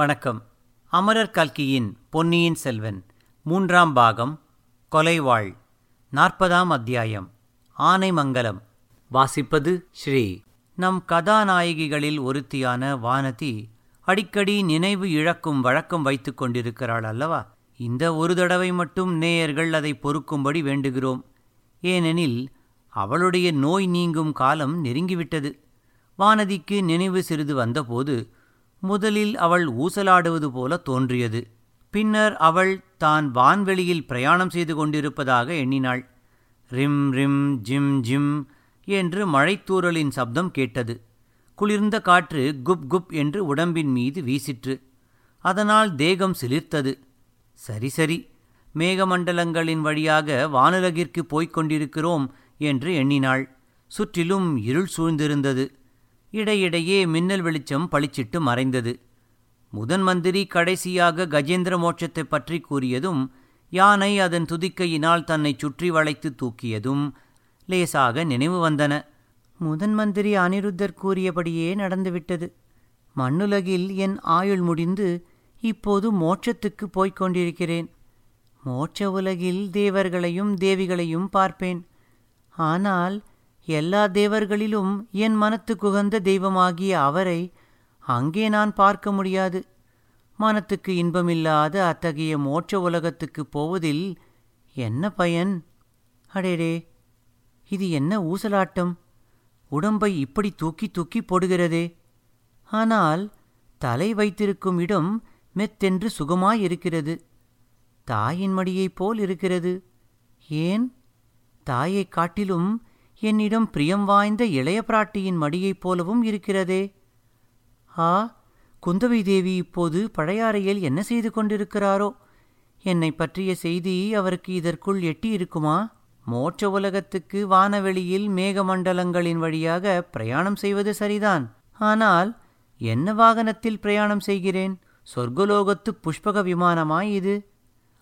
வணக்கம். அமரர் கல்கியின் பொன்னியின் செல்வன் மூன்றாம் பாகம் கொலைவாள் நாற்பதாம் அத்தியாயம் ஆனைமங்கலம். வாசிப்பது ஸ்ரீ. நம் கதாநாயகிகளில் ஒருத்தியான வானதி அடிக்கடி நினைவு இழக்கும் வழக்கம் வைத்துக் கொண்டிருக்கிறாள் அல்லவா? இந்த ஒரு தடவை மட்டும் நேயர்கள் அதை பொறுக்கும்படி வேண்டுகிறோம். ஏனெனில் அவளுடைய நோய் நீங்கும் காலம் நெருங்கிவிட்டது. வானதிக்கு நினைவு சிறிது வந்தபோது முதலில் அவள் ஊசலாடுவது போல தோன்றியது. பின்னர் அவள் தான் வான்வெளியில் பிரயாணம் செய்து கொண்டிருப்பதாக எண்ணினாள். ரிம் ரிம் ஜிம் ஜிம் என்று மழைத்தூரலின் சப்தம் கேட்டது. குளிர்ந்த காற்று குப் குப் என்று உடம்பின் மீது வீசிற்று. அதனால் தேகம் சிலிர்த்தது. சரி சரி மேகமண்டலங்களின் வழியாக வானுலகிற்கு போய்க் கொண்டிருக்கிறோம் என்று எண்ணினாள். சுற்றிலும் இருள் சூழ்ந்திருந்தது. இடையிடையே மின்னல் வெளிச்சம் பளிச்சிட்டு மறைந்தது. முதன் மந்திரி கடைசியாக கஜேந்திர மோட்சத்தைப் பற்றி கூறியதும் யானை அதன் துதிக்கையினால் தன்னை சுற்றி வளைத்து தூக்கியதும் லேசாக நினைவு வந்தன. முதன் மந்திரி அனிருத்தர் கூறியபடியே நடந்துவிட்டது. மண்ணுலகில் என் ஆயுள் முடிந்து இப்போது மோட்சத்துக்கு போய்க் கொண்டிருக்கிறேன். மோட்ச உலகில் தேவர்களையும் தேவிகளையும் பார்ப்பேன். ஆனால் எல்லா தேவர்களிலும் என் மனத்துக்குகந்த தெய்வமாகிய அவரை அங்கே நான் பார்க்க முடியாது. மனத்துக்கு இன்பமில்லாத அத்தகைய மோட்ச உலகத்துக்கு போவதில் என்ன பயன்? அடேடே இது என்ன ஊசலாட்டம்? உடம்பை இப்படி தூக்கி தூக்கி போடுகிறதே. ஆனால் தலை வைத்திருக்கும் இடம் மெத்தென்று சுகமாயிருக்கிறது. தாயின் மடியைப் போல் இருக்கிறது. ஏன்? தாயைக் காட்டிலும் என்னிடம் பிரியம் வாய்ந்த இளைய பிராட்டியின் மடியைப் போலவும் இருக்கிறதே. ஆ குந்தவை தேவி இப்போது பழையாறையில் என்ன செய்து கொண்டிருக்கிறாரோ? என்னை பற்றிய செய்தி அவருக்கு இதற்குள் எட்டியிருக்குமா? மோட்ச உலகத்துக்கு வானவெளியில் மேகமண்டலங்களின் வழியாக பிரயாணம் செய்வது சரிதான். ஆனால் என்ன வாகனத்தில் பிரயாணம் செய்கிறேன்? சொர்க்கலோகத்து புஷ்பக விமானமாய் இது?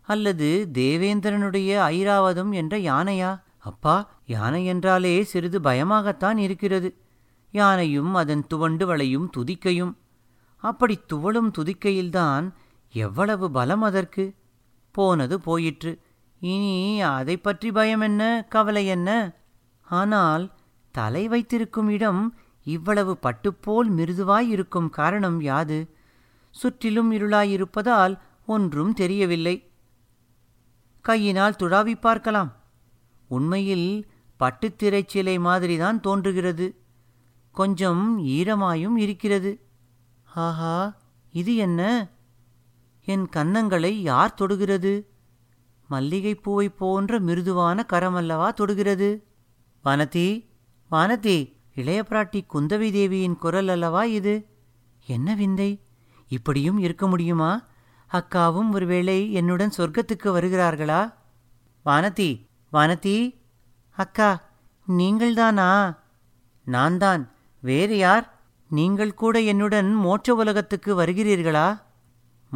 அல்லது தேவேந்திரனுடைய ஐராவதம் என்ற யானையா? அப்பா யானை என்றாலே சிறிது பயமாகத்தான் இருக்கிறது. யானையும் அதன் துவண்டு வளையும் துதிக்கையும். அப்படி துவளும் துதிக்கையில்தான் எவ்வளவு பலம் அதற்கு. போனது போயிற்று. இனி அதை பற்றி பயம் என்ன கவலை என்ன? ஆனால் தலை வைத்திருக்கும் இடம் இவ்வளவு பட்டுப்போல் மிருதுவாயிருக்கும் காரணம் யாது? சுற்றிலும் இருளாயிருப்பதால் ஒன்றும் தெரியவில்லை. கையினால் துழாவி பார்க்கலாம். உண்மையில் பட்டுத்திரைச்சிலை மாதிரிதான் தோன்றுகிறது. கொஞ்சம் ஈரமாயும் இருக்கிறது. ஆஹா இது என்ன? என் கன்னங்களை யார் தொடுகிறது? மல்லிகைப்பூவைப் போன்ற மிருதுவான கரமல்லவா தொடுகிறது? வானதி வானதி இளைய பிராட்டி குந்தவி தேவியின் குரல் அல்லவா இது? என்ன விந்தை? இப்படியும் இருக்க முடியுமா? அக்காவும் ஒருவேளை என்னுடன் சொர்க்கத்துக்கு வருகிறார்களா? வானதி வானதி அக்கா நீங்கள்தானா நான் தான். வேறு யார்? நீங்கள் கூட என்னுடன் மோட்ச உலகத்துக்கு வருகிறீர்களா?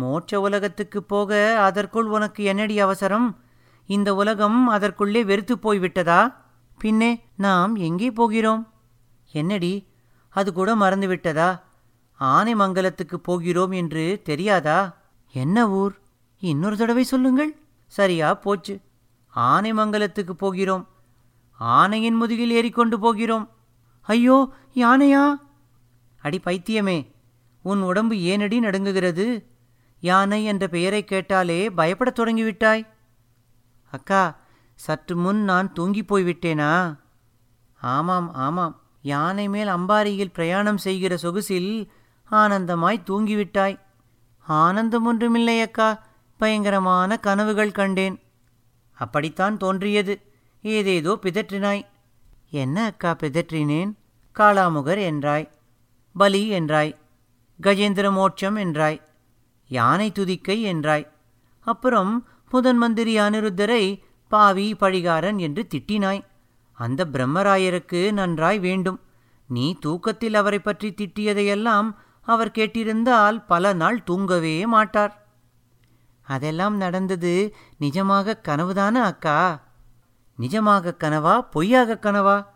மோட்ச உலகத்துக்கு போக அதற்குள் உனக்கு என்னடி அவசரம்? இந்த உலகம் அதற்குள்ளே வெறுத்து போய்விட்டதா? பின்னே நாம் எங்கே போகிறோம்? என்னடி அது கூட மறந்துவிட்டதா? ஆனைமங்கலத்துக்கு போகிறோம் என்று தெரியாதா? என்ன ஊர்? இன்னொரு தடவை சொல்லுங்கள். சரியா போச்சு. ஆனைமங்கலத்துக்கு போகிறோம். ஆனையின் முதுகில் ஏறிக்கொண்டு போகிறோம். ஐயோ யானையா அடி பைத்தியமே உன் உடம்பு ஏனடி நடுங்குகிறது? யானை என்ற பெயரை கேட்டாலே பயப்படத் தொடங்கிவிட்டாய். அக்கா சற்று முன் நான் தூங்கிப் போய்விட்டேனா? ஆமாம் ஆமாம். யானை மேல் அம்பாரியில் பிரயாணம் செய்கிற சொகுசில் ஆனந்தமாய் தூங்கிவிட்டாய். ஆனந்தம் ஒன்றுமில்லை அக்கா பயங்கரமான கனவுகள் கண்டேன். அப்படித்தான் தோன்றியது. ஏதேதோ பிதற்றினாய். என்ன அக்கா பிதற்றினேன்? காளாமுகர் என்றாய். பலி என்றாய். கஜேந்திர மோட்சம் என்றாய். யானை துதிக்கை என்றாய். அப்புறம் முதன் மந்திரி அனிருத்தரை பாவி பழிகாரன் என்று திட்டினாய். அந்த பிரம்மராயருக்கு நன்றாய் வேண்டும். நீ தூக்கத்தில் அவரை பற்றி திட்டியதையெல்லாம் அவர் கேட்டிருந்தால் பல நாள் தூங்கவே மாட்டார். அதெல்லாம் நடந்தது நிஜமாக கனவுதான அக்கா? நிஜமாக கனவா பொய்யாக கனவா?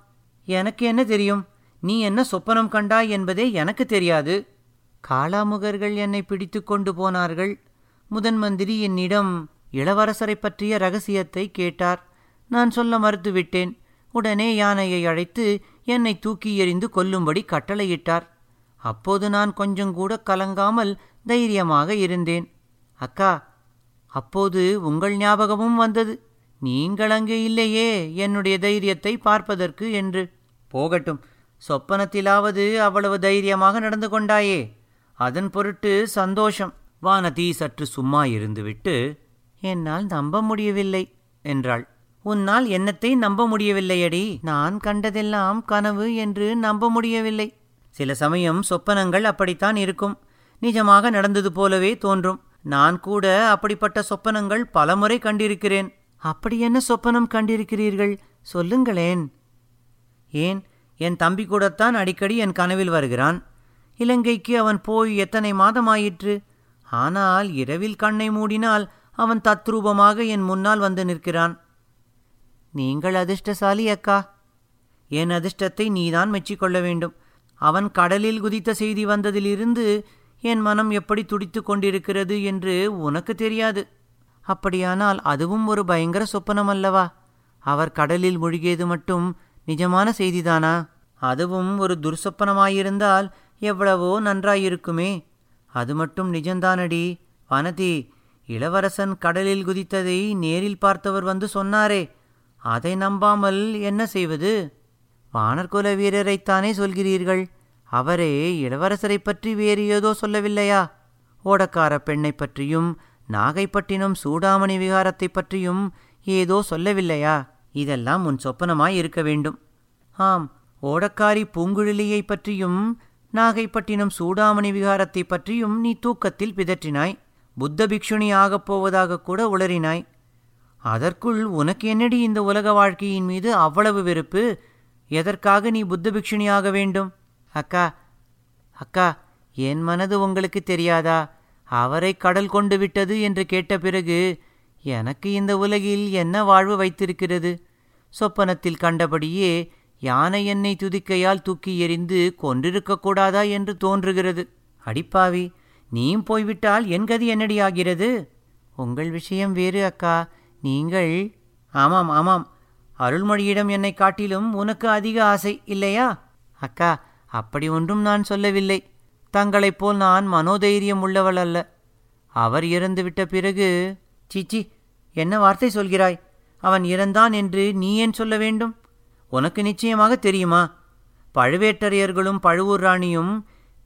எனக்கு என்ன தெரியும்? நீ என்ன சொப்பனம் கண்டாய் என்பதே எனக்கு தெரியாது. காளாமுகர்கள் என்னை பிடித்து கொண்டு போனார்கள். முதன் மந்திரி என்னிடம் இளவரசரை பற்றிய ரகசியத்தை கேட்டார். நான் சொல்ல மறுத்துவிட்டேன். உடனே யானையை அழைத்து என்னை தூக்கி எறிந்து கொல்லும்படி கட்டளையிட்டார். அப்போது நான் கொஞ்சம் கூட கலங்காமல் தைரியமாக இருந்தேன். அக்கா அப்போது உங்கள் ஞாபகமும் வந்தது. நீங்கள் அங்கே இல்லையே என்னுடைய தைரியத்தை பார்ப்பதற்கு என்று. போகட்டும் சொப்பனத்திலாவது அவ்வளவு தைரியமாக நடந்து கொண்டாயே. அதன் பொருட்டு சந்தோஷம். வானதி சற்று சும்மா இருந்துவிட்டு என்னால் நம்ப முடியவில்லை என்றாள். உன்னால் என்னத்தை நம்ப முடியவில்லையடி? நான் கண்டதெல்லாம் கனவு என்று நம்ப முடியவில்லை. சில சமயம் சொப்பனங்கள் அப்படித்தான் இருக்கும். நிஜமாக நடந்தது போலவே தோன்றும். நான் கூட அப்படிப்பட்ட சொப்பனங்கள் பலமுறை கண்டிருக்கிறேன். அப்படி என்ன சொப்பனம் கண்டிருக்கிறீர்கள்? சொல்லுங்களேன். ஏன்? என் தம்பி கூடத்தான் அடிக்கடி என் கனவில் வருகிறான். இலங்கைக்கு அவன் போய் எத்தனை மாதமாயிற்று? ஆனால் இரவில் கண்ணை மூடினால் அவன் தத்ரூபமாக என் முன்னால் வந்து நிற்கிறான். நீங்கள் அதிர்ஷ்டசாலி அக்கா. என் அதிர்ஷ்டத்தை நீதான் மெச்சிக்கொள்ள வேண்டும். அவன் கடலில் குதித்த செய்தி வந்ததிலிருந்து என் மனம் எப்படி துடித்து கொண்டிருக்கிறது என்று உனக்கு தெரியாது. அப்படியானால் அதுவும் ஒரு பயங்கர சொப்பனம் அல்லவா? அவர் கடலில் மூழ்கியது மட்டும் நிஜமான செய்திதானா? அதுவும் ஒரு துர்சொப்பனமாயிருந்தால் எவ்வளவோ நன்றாயிருக்குமே. அது மட்டும் நிஜந்தானடி வனதி இளவரசன் கடலில் குதித்ததை நேரில் பார்த்தவர் வந்து சொன்னாரே. அதை நம்பாமல் என்ன செய்வது? வானர்குல வீரரைத்தானே சொல்கிறீர்கள்? அவரே இளவரசரை பற்றி வேறு ஏதோ சொல்லவில்லையா? ஓடக்கார பெண்ணை பற்றியும் நாகைப்பட்டினம் சூடாமணி விகாரத்தை பற்றியும் ஏதோ சொல்லவில்லையா? இதெல்லாம் உன் சொப்பனமாய் இருக்க வேண்டும். ஆம் ஓடக்காரி பூங்குழலியை பற்றியும் நாகைப்பட்டினம் சூடாமணி விகாரத்தை பற்றியும் நீ தூக்கத்தில் பிதற்றினாய். புத்த பிக்ஷுனி ஆகப் போவதாக கூட உளறினாய். அதற்குள் உனக்கு என்னடி இந்த உலக வாழ்க்கையின் மீது அவ்வளவு வெறுப்பு? எதற்காக நீ புத்த பிக்ஷுனி ஆக வேண்டும்? அக்கா அக்கா என் மனது உங்களுக்கு தெரியாதா? அவரை கடல் கொண்டு விட்டது என்று கேட்ட பிறகு எனக்கு இந்த உலகில் என்ன வாழ்வு வைத்திருக்கிறது? சொப்பனத்தில் கண்டபடியே யானை என்னை துதிக்கையால் தூக்கி எறிந்து கொன்றிருக்கக்கூடாதா என்று தோன்றுகிறது. அடிப்பாவி நீயும் போய்விட்டால் என் கதி என்னடி ஆகிறது? உங்கள் விஷயம் வேறு அக்கா. நீங்கள் ஆமாம் ஆமாம். அருள்மொழியிடம் என்னை காட்டிலும் உனக்கு அதிக ஆசை இல்லையா? அக்கா அப்படி ஒன்றும் நான் சொல்லவில்லை. தங்களைப் போல் நான் மனோதைரியம் உள்ளவள் அல்ல. அவர் இறந்துவிட்ட பிறகு சீச்சி என்ன வார்த்தை சொல்கிறாய்? அவன் இறந்தான் என்று நீ ஏன் சொல்ல வேண்டும்? உனக்கு நிச்சயமாக தெரியுமா? பழுவேட்டரையர்களும் பழுவூர் ராணியும்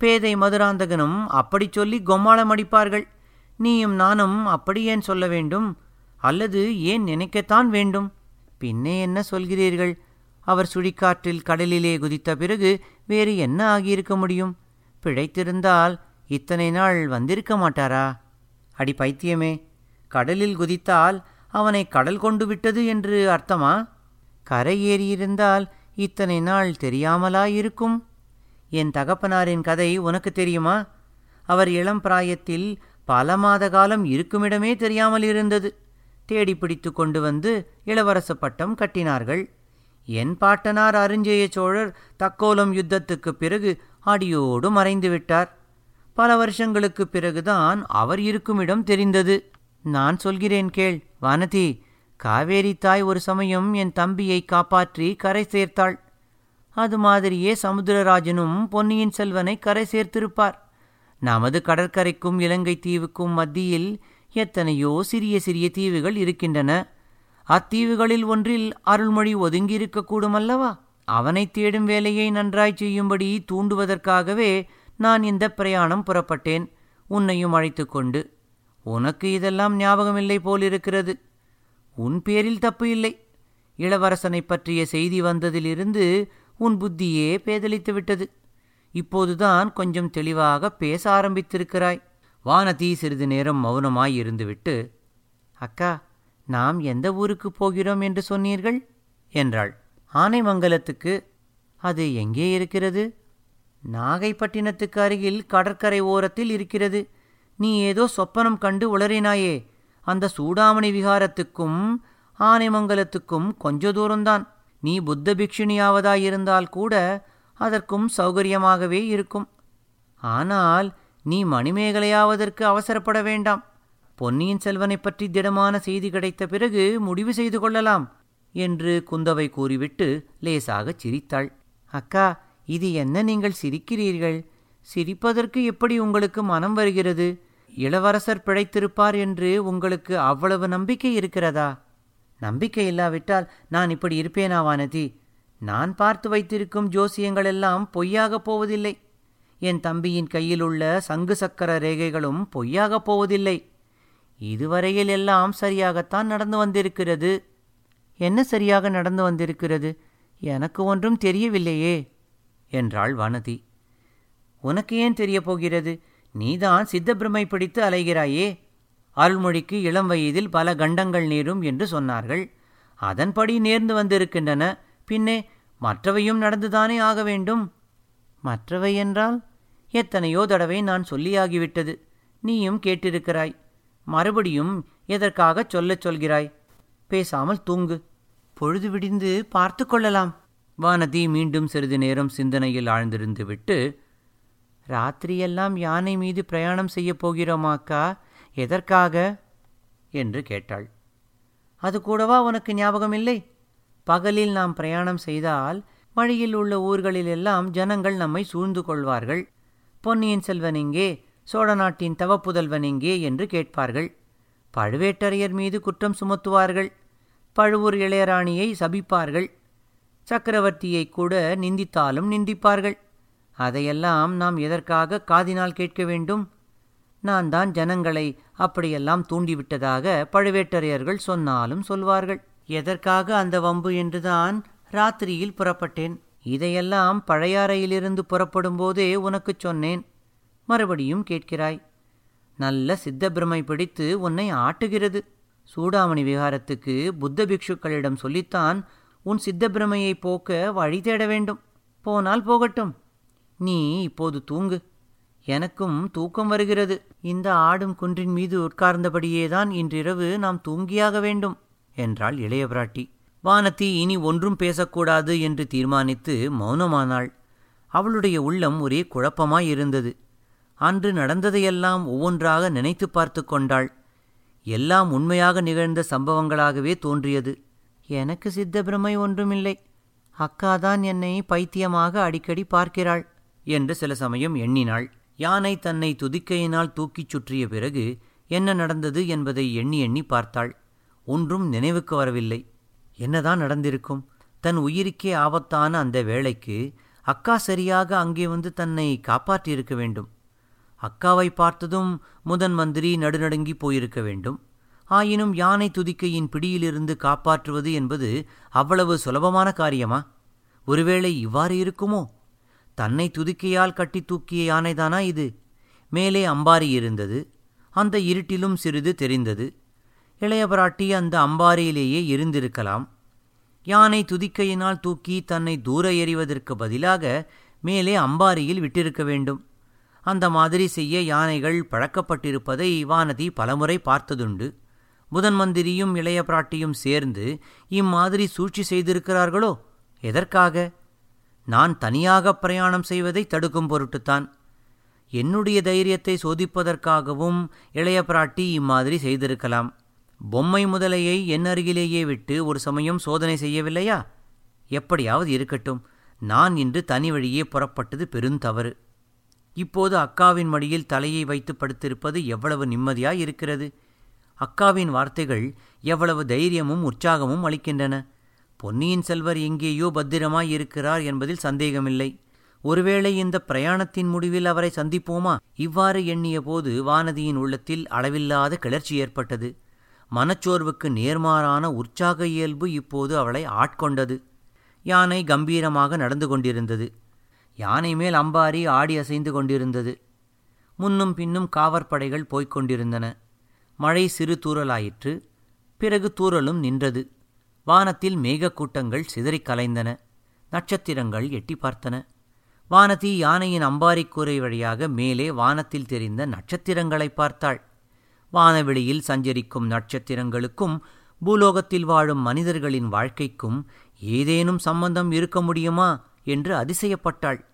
பேதை மதுராந்தகனும் அப்படி சொல்லி கொம்மாளம் அடிப்பார்கள். நீயும் நானும் அப்படி ஏன் சொல்ல வேண்டும்? அல்லது ஏன் நினைக்கத்தான் வேண்டும்? பின்னே என்ன சொல்கிறீர்கள்? அவர் சுழிக்காற்றில் கடலிலே குதித்த பிறகு வேறு என்ன ஆகியிருக்க முடியும்? பிழைத்திருந்தால் இத்தனை நாள் வந்திருக்க மாட்டாரா? அடி பைத்தியமே கடலில் குதித்தால் அவனை கடல் கொண்டு விட்டது என்று அர்த்தமா? கரை ஏறியிருந்தால் இத்தனை நாள் தெரியாமலா இருக்கும் என் தகப்பனாரின் கதை உனக்கு தெரியுமா? அவர் இளம் பிராயத்தில் பல மாத காலம் இருக்குமிடமே தெரியாமல் இருந்தது தேடி பிடித்து கொண்டு வந்து இளவரச பட்டம் கட்டினார்கள். என் பாட்டனார் அருஞ்செய சோழர் தக்கோலம் யுத்தத்துக்குப் பிறகு அடியோடு மறைந்து விட்டார். பல வருஷங்களுக்கு பிறகுதான் அவர் இருக்குமிடம் தெரிந்தது. நான் சொல்கிறேன் கேள் வானதி காவேரி தாய் ஒரு சமயம் என் தம்பியை காப்பாற்றி கரை சேர்த்தாள். அது மாதிரியே சமுத்திரராஜனும் பொன்னியின் செல்வனை கரை சேர்த்திருப்பார். நமது கடற்கரைக்கும் இலங்கை தீவுக்கும் மத்தியில் எத்தனையோ சிறிய சிறிய தீவுகள் இருக்கின்றன. அத்தீவுகளில் ஒன்றில் அருள்மொழி ஒதுங்கியிருக்கக்கூடும் அல்லவா அவனை தேடும் வேலையை நன்றாய் செய்யும்படி தூண்டுவதற்காகவே நான் இந்த பிரயாணம் புறப்பட்டேன். உன்னையும் அழைத்து கொண்டு. உனக்கு இதெல்லாம் ஞாபகமில்லை போலிருக்கிறது. உன் பேரில் தப்பு இல்லை. இளவரசனை பற்றிய செய்தி வந்ததிலிருந்து உன் புத்தியே பேதலித்து விட்டது. இப்போதுதான் கொஞ்சம் தெளிவாக பேச ஆரம்பித்திருக்கிறாய். வானதி சிறிது நேரம் மௌனமாய் இருந்துவிட்டு அக்கா நாம் எந்த ஊருக்கு போகிறோம் என்று சொன்னீர்கள்? என்றாள். ஆனைமங்கலத்துக்கு அது எங்கே இருக்கிறது? நாகைப்பட்டினத்துக்கு அருகில் கடற்கரை ஓரத்தில் இருக்கிறது. நீ ஏதோ சொப்பனம் கண்டு உளறினாயே. அந்த சூடாமணி விகாரத்துக்கும் ஆனைமங்கலத்துக்கும் கொஞ்ச தூரம்தான். நீ புத்த பிக்ஷுணியாவதாயிருந்தால் கூட அதற்கும் சௌகரியமாகவே இருக்கும். ஆனால் நீ மணிமேகலையாவதற்கு அவசரப்பட வேண்டாம். பொன்னியின் செல்வனைப் பற்றி திடமான செய்தி கிடைத்த பிறகு முடிவு செய்து கொள்ளலாம் என்று குந்தவை கூறிவிட்டு லேசாகச் சிரித்தாள். அக்கா இது என்ன நீங்கள் சிரிக்கிறீர்கள்? சிரிப்பதற்கு எப்படி உங்களுக்கு மனம் வருகிறது? இளவரசர் பிழைத்திருப்பார் என்று உங்களுக்கு அவ்வளவு நம்பிக்கை இருக்கிறதா? நம்பிக்கை இல்லாவிட்டால் நான் இப்படி இருப்பேனா வானதி? நான் பார்த்து வைத்திருக்கும் ஜோசியங்கள் எல்லாம் பொய்யாகப் போவதில்லை. என் தம்பியின் கையில் உள்ள சங்கு சக்கர ரேகைகளும் பொய்யாகப் போவதில்லை. இதுவரையில் எல்லாம் சரியாகத்தான் நடந்து வந்திருக்கிறது. என்ன சரியாக நடந்து வந்திருக்கிறது? எனக்கு ஒன்றும் தெரியவில்லையே என்றாள் வானதி. உனக்கு ஏன் தெரியப் போகிறது? நீதான் சித்தப்பிரமை பிடித்து அலைகிறாயே. அருள்மொழிக்கு இளம் வயதில் பல கண்டங்கள் நேரும் என்று சொன்னார்கள். அதன்படி நேர்ந்து வந்திருக்கின்றன. பின்னே மற்றவையும் நடந்துதானே ஆக வேண்டும்? மற்றவை என்றால் எத்தனையோ தடவை நான் சொல்லியாகிவிட்டது. நீயும் கேட்டிருக்கிறாய். மறுபடியும் எதற்காகச் சொல்லச் சொல்கிறாய்? பேசாமல் தூங்கு. பொழுது விடிந்து பார்த்து கொள்ளலாம். வானதி மீண்டும் சிறிது நேரம் சிந்தனையில் ஆழ்ந்திருந்து விட்டு ராத்திரியெல்லாம் யானை மீது பிரயாணம் செய்யப் போகிறோமாக்கா? எதற்காக? என்று கேட்டாள். அது கூடவா உனக்கு ஞாபகமில்லை? பகலில் நாம் பிரயாணம் செய்தால் வழியில் உள்ள ஊர்களில் எல்லாம் ஜனங்கள் நம்மை சூழ்ந்து கொள்வார்கள். பொன்னியின் செல்வன் இங்கே சோழ நாட்டின் தவப்புதல்வன் எங்கே என்று கேட்பார்கள். பழுவேட்டரையர் மீது குற்றம் சுமத்துவார்கள். பழுவூர் இளையராணியை சபிப்பார்கள். சக்கரவர்த்தியை கூட நிந்தித்தாலும் நிந்திப்பார்கள். அதையெல்லாம் நாம் எதற்காக காதினால் கேட்க வேண்டும்? நான் தான் ஜனங்களை அப்படியெல்லாம் தூண்டிவிட்டதாக பழுவேட்டரையர்கள் சொன்னாலும் சொல்வார்கள். எதற்காக அந்த வம்பு என்றுதான் ராத்திரியில் புறப்பட்டேன். இதையெல்லாம் பழையாறையிலிருந்து புறப்படும் போதே உனக்குச் சொன்னேன். மறுபடியும் கேட்கிறாய் நல்ல சித்தப்பிரமை பிடித்து உன்னை ஆட்டுகிறது. சூடாமணி விகாரத்துக்கு புத்த பிக்ஷுக்களிடம் சொல்லித்தான் உன் சித்தப்பிரமையை போக்க வழி தேட வேண்டும். போனால் போகட்டும். நீ இப்போது தூங்கு. எனக்கும் தூக்கம் வருகிறது. இந்த ஆடும் குன்றின் மீது உட்கார்ந்தபடியேதான் இன்றிரவு நாம் தூங்கியாக வேண்டும் என்றாள் இளைய பிராட்டி. வானதி இனி ஒன்றும் பேசக்கூடாது என்று தீர்மானித்து மௌனமானாள். அவளுடைய உள்ளம் ஒரே குழப்பமாயிருந்தது. அன்று நடந்ததையெல்லாம் ஒவ்வொன்றாக நினைத்து பார்த்து கொண்டாள். எல்லாம் உண்மையாக நிகழ்ந்த சம்பவங்களாகவே தோன்றியது. எனக்கு சித்தப்பிரமை ஒன்றுமில்லை. அக்காதான் என்னை பைத்தியமாக அடிக்கடி பார்க்கிறாள் என்று சில சமயம் எண்ணினாள். யானை தன்னை துதிக்கையினால் தூக்கிச் சுற்றிய பிறகு என்ன நடந்தது என்பதை எண்ணி எண்ணி பார்த்தாள். ஒன்றும் நினைவுக்கு வரவில்லை. என்னதான் நடந்திருக்கும்? தன் உயிருக்கே ஆபத்தான அந்த வேளைக்கு அக்கா சரியாக அங்கே வந்து தன்னை காப்பாற்றியிருக்க வேண்டும். அக்காவை பார்த்ததும் முதன் மந்திரி நடுநடுங்கி போயிருக்க வேண்டும். ஆயினும் யானை துதிக்கையின் பிடியிலிருந்து காப்பாற்றுவது என்பது அவ்வளவு சுலபமான காரியமா? ஒருவேளை இவ்வாறு இருக்குமோ? தன்னை துதிக்கையால் கட்டி தூக்கிய யானைதானா இது? மேலே அம்பாரி இருந்தது. அந்த இருட்டிலும் சிறிது தெரிந்தது. இளையபராட்டி அந்த அம்பாரியிலேயே இருந்திருக்கலாம். யானை துதிக்கையினால் தூக்கி தன்னை தூர எறிவதற்கு பதிலாக மேலே அம்பாரியில் விட்டிருக்க வேண்டும். அந்த மாதிரி செய்ய யானைகள் பழக்கப்பட்டிருப்பதை வானதி பலமுறை பார்த்ததுண்டு. புதன் மந்திரியும் இளைய பிராட்டியும் சேர்ந்து இம்மாதிரி சூழ்ச்சி செய்திருக்கிறார்களோ? எதற்காக? நான் தனியாக பிரயாணம் செய்வதை தடுக்கும் பொருட்டுத்தான். என்னுடைய தைரியத்தை சோதிப்பதற்காகவும் இளைய பிராட்டி இம்மாதிரி செய்திருக்கலாம். பொம்மை முதலையை என் அருகிலேயே விட்டு ஒரு சமயம் சோதனை செய்யவில்லையா? எப்படியாவது இருக்கட்டும். நான் இன்று தனி வழியே புறப்பட்டது பெருந்தவறு. இப்போது அக்காவின் மடியில் தலையை வைத்து படுத்திருப்பது எவ்வளவு நிம்மதியாய் இருக்கிறது அக்காவின் வார்த்தைகள் எவ்வளவு தைரியமும் உற்சாகமும் அளிக்கின்றன. பொன்னியின் செல்வர் எங்கேயோ பத்திரமாய் இருக்கிறார் என்பதில் சந்தேகமில்லை. ஒருவேளை இந்த பிரயாணத்தின் முடிவில் அவரை சந்திப்போமா? இவ்வாறு எண்ணிய போது வானதியின் உள்ளத்தில் அளவில்லாத கிளர்ச்சி ஏற்பட்டது. மனச்சோர்வுக்கு நேர்மாறான உற்சாக இயல்பு இப்போது அவளை ஆட்கொண்டது. யானை கம்பீரமாக நடந்து கொண்டிருந்தது. யானை மேல் அம்பாரி ஆடி அசைந்து கொண்டிருந்தது. முன்னும் பின்னும் காவற்படைகள் போய்க் கொண்டிருந்தன. மழை சிறு தூறலாயிற்று. பிறகு தூறலும் நின்றது. வானத்தில் மேகக்கூட்டங்கள் சிதறிக் கலைந்தன. நட்சத்திரங்கள் எட்டி பார்த்தன. வானதி யானையின் அம்பாரிக்கூரை வழியாக மேலே வானத்தில் தெரிந்த நட்சத்திரங்களை பார்த்தாள். வானவெளியில் சஞ்சரிக்கும் நட்சத்திரங்களுக்கும் பூலோகத்தில் வாழும் மனிதர்களின் வாழ்க்கைக்கும் ஏதேனும் சம்பந்தம் இருக்க முடியுமா? என்று அதிசயப்பட்டாள்.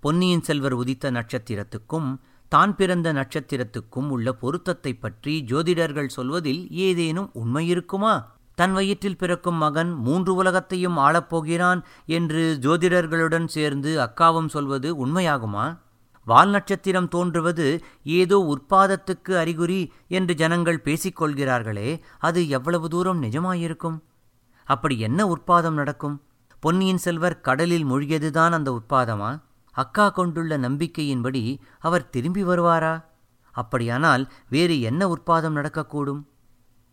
பொன்னியின் செல்வர் உதித்த நட்சத்திரத்துக்கும் தான் பிறந்த நட்சத்திரத்துக்கும் உள்ள பொருத்தத்தைப் பற்றி ஜோதிடர்கள் சொல்வதில் ஏதேனும் உண்மை இருக்குமா? தன் வயிற்றில் பிறக்கும் மகன் மூன்று உலகத்தையும் ஆளப்போகிறான் என்று ஜோதிடர்களுடன் சேர்ந்து அக்காவும் சொல்வது உண்மையாகுமா? வால் நட்சத்திரம் தோன்றுவது ஏதோ உற்பாதத்துக்கு அறிகுறி என்று ஜனங்கள் பேசிக்கொள்கிறார்களே அது எவ்வளவு தூரம் நிஜமாயிருக்கும்? அப்படி என்ன உற்பாதம் நடக்கும்? பொன்னியின் செல்வர் கடலில் மூழ்கியதுதான் அந்த உற்பாதமா? அக்கா கொண்டுள்ள நம்பிக்கையின்படி அவர் திரும்பி வருவாரா? அப்படியானால் வேறு என்ன உற்பாதம் நடக்கக்கூடும்?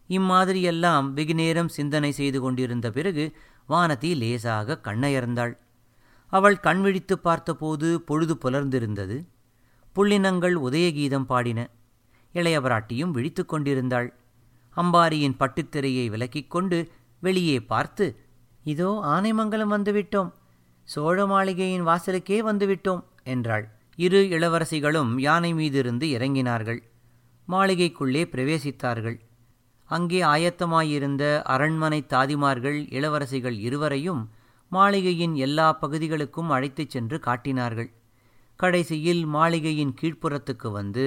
இம்மாதிரியெல்லாம் வெகுநேரம் சிந்தனை செய்து கொண்டிருந்த பிறகு வானதி லேசாக கண்ணயர்ந்தாள். அவள் கண்விழித்து பார்த்தபோது பொழுது புலர்ந்திருந்தது. புள்ளினங்கள் உதயகீதம் பாடின. இளையவராட்டியும் விழித்து கொண்டிருந்தாள். அம்பாரியின் பட்டுத்திரையை விலக்கிக் கொண்டு வெளியே பார்த்து இதோ ஆனைமங்கலம் வந்துவிட்டோம். சோழ மாளிகையின் வாசலுக்கே வந்துவிட்டோம் என்றாள். இரு இளவரசிகளும் யானை மீதிருந்து இறங்கினார்கள். மாளிகைக்குள்ளே பிரவேசித்தார்கள். அங்கே ஆயத்தமாயிருந்த அரண்மனை தாதிமார்கள் இளவரசிகள் இருவரையும் மாளிகையின் எல்லா பகுதிகளுக்கும் அழைத்துச் சென்று காட்டினார்கள். கடைசியில் மாளிகையின் கீழ்ப்புறத்துக்கு வந்து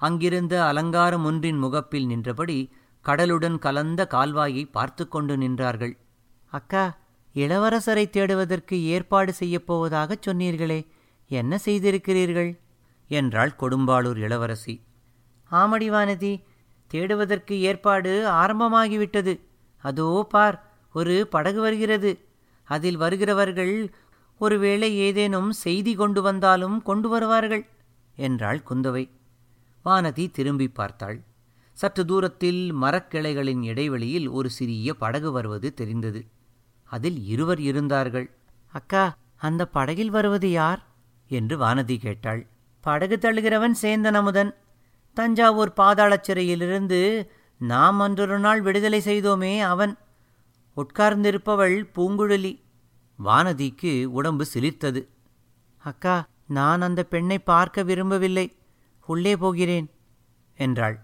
அங்கிருந்த அலங்காரம் ஒன்றின் முகப்பில் நின்றபடி கடலுடன் கலந்த கால்வாயை பார்த்து கொண்டு நின்றார்கள். அக்கா இளவரசரை தேடுவதற்கு ஏற்பாடு செய்யப்போவதாகச் சொன்னீர்களே என்ன செய்திருக்கிறீர்கள்? என்றாள் கொடும்பாளூர் இளவரசி. ஆமடி வானதி தேடுவதற்கு ஏற்பாடு ஆரம்பமாகிவிட்டது. அதோ பார் ஒரு படகு வருகிறது. அதில் வருகிறவர்கள் ஒருவேளை ஏதேனும் செய்தி கொண்டு வந்தாலும் கொண்டு வருவார்கள் என்றாள் குந்தவை. வானதி திரும்பி பார்த்தாள். சற்று தூரத்தில் மரக்கிளைகளின் இடைவெளியில் ஒரு சிறிய படகு வருவது தெரிந்தது. அதில் இருவர் இருந்தார்கள். அக்கா அந்த படகில் வருவது யார்? என்று வானதி கேட்டாள். படகு தழுகிறவன் சேந்தன் அமுதன் தஞ்சாவூர் பாதாள சிறையிலிருந்து நாம் அன்றொரு நாள் விடுதலை செய்தோமே அவன். உட்கார்ந்திருப்பவள் பூங்குழலி. வானதிக்கு உடம்பு சிலிர்த்தது. அக்கா நான் அந்த பெண்ணை பார்க்க விரும்பவில்லை. உள்ளே போகிறேன் என்றாள்.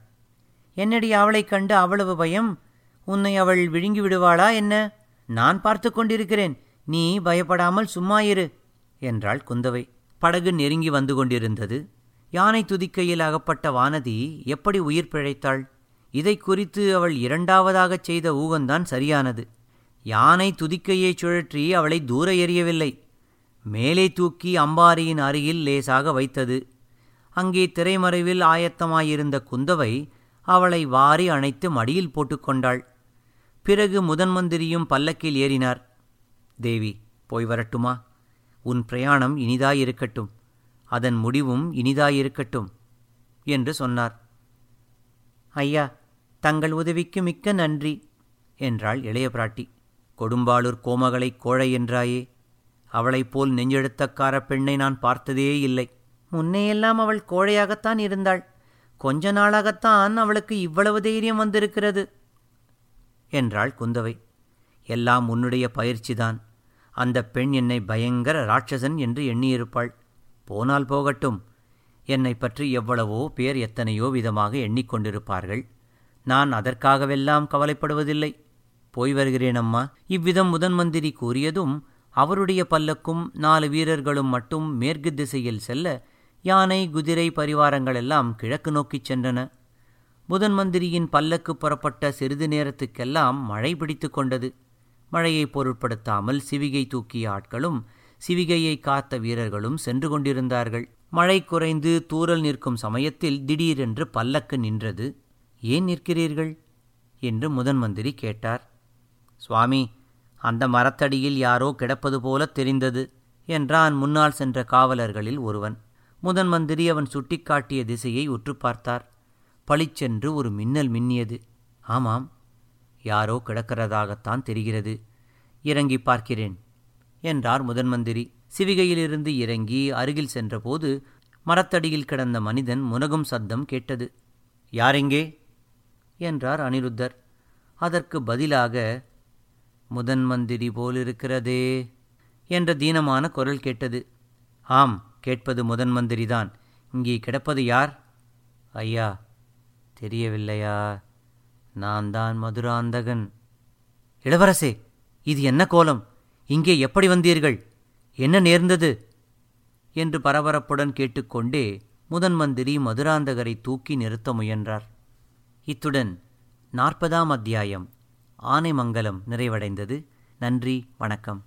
என்னடி அவளைக் கண்டு அவ்வளவு பயம்? உன்னை அவள் விழுங்கி விடுவாளா என்ன? நான் பார்த்து கொண்டிருக்கிறேன். நீ பயப்படாமல் சும்மா இரு என்றாள் குந்தவை. படகு நெருங்கி வந்து கொண்டிருந்தது. யானை துதிக்கையில் அகப்பட்ட வானதி எப்படி உயிர் பிழைத்தாள்? இதை குறித்து அவள் இரண்டாவதாகச் செய்த ஊகந்தான் சரியானது. யானை துதிக்கையை சுழற்றி அவளை தூர எறியவில்லை. மேலே தூக்கி அம்பாரியின் அருகில் லேசாக வைத்தது. அங்கே திரைமறைவில் ஆயத்தமாயிருந்த குந்தவை அவளை வாரி அணைத்து மடியில் போட்டுக்கொண்டாள் பிறகு முதன்மந்திரியும் பல்லக்கில் ஏறினார். தேவி போய் வரட்டுமா? உன் பிரயாணம் இனிதாயிருக்கட்டும். அதன் முடிவும் இனிதாயிருக்கட்டும் என்று சொன்னார். ஐயா தங்கள் உதவிக்கு மிக்க நன்றி என்றாள் இளைய பிராட்டி. கொடும்பாளூர் கோமகளை கோழை என்றாயே அவளைப் போல் நெஞ்செழுத்தக்கார பெண்ணை நான் பார்த்ததே இல்லை. முன்னையெல்லாம் அவள் கோழையாகத்தான் இருந்தாள். கொஞ்ச நாளாகத்தான் அவளுக்கு இவ்வளவு தைரியம் வந்திருக்கிறது. என்றாள் குந்தவை. எல்லாம் உன்னுடைய பயிற்சிதான். அந்த பெண் என்னை பயங்கர ராட்சசன் என்று எண்ணியிருப்பாள். போனால் போகட்டும். என்னை பற்றி எவ்வளவோ பேர் எத்தனையோ விதமாக எண்ணிக்கொண்டிருப்பார்கள் நான் அதற்காகவெல்லாம் கவலைப்படுவதில்லை. போய் வருகிறேன் அம்மா இவ்விதம் முதன் மந்திரி கூறியதும் அவருடைய பல்லக்கும் நாலு வீரர்களும் மட்டும் மேற்கு திசையில் செல்ல யானை குதிரை பரிவாரங்களெல்லாம் கிழக்கு நோக்கிச் சென்றன. முதன் மந்திரியின் பல்லக்கு புறப்பட்ட சிறிது நேரத்துக்கெல்லாம் மழை பிடித்து கொண்டது. மழையை பொருட்படுத்தாமல் சிவிகை தூக்கிய ஆட்களும் சிவிகையை காத்த வீரர்களும் சென்று கொண்டிருந்தார்கள். மழை குறைந்து தூறல் நிற்கும் சமயத்தில் திடீரென்று பல்லக்கு நின்றது. ஏன் நிற்கிறீர்கள்? என்று முதன் மந்திரி கேட்டார். சுவாமி அந்த மரத்தடியில் யாரோ கிடப்பது போல தெரிந்தது என்றான் முன்னால் சென்ற காவலர்களில் ஒருவன். முதன் மந்திரி அவன் சுட்டிக்காட்டிய திசையை உற்று பார்த்தார். பளிச்சென்று ஒரு மின்னல் மின்னியது. ஆமாம் யாரோ கிடக்கிறதாகத்தான் தெரிகிறது. இறங்கி பார்க்கிறேன் என்றார் முதன்மந்திரி. சிவிகையிலிருந்து இறங்கி அருகில் சென்றபோது மரத்தடியில் கிடந்த மனிதன் முனகும் சத்தம் கேட்டது. யாரெங்கே என்றார் அனிருத்தர். அதற்கு பதிலாக முதன் மந்திரி போலிருக்கிறதே என்ற தீனமான குரல் கேட்டது. ஆம் கேட்பது முதன்மந்திரிதான். இங்கே கிடப்பது யார்? ஐயா தெரியவில்லையா? நான் தான் மதுராந்தகன். இளவரசே இது என்ன கோலம்? இங்கே எப்படி வந்தீர்கள்? என்ன நேர்ந்தது? என்று பரபரப்புடன் கேட்டுக்கொண்டே முதன் மந்திரி மதுராந்தகரை தூக்கி நிறுத்த முயன்றார். இத்துடன் நாற்பதாம் அத்தியாயம் ஆனைமங்கலம் நிறைவடைந்தது. நன்றி வணக்கம்.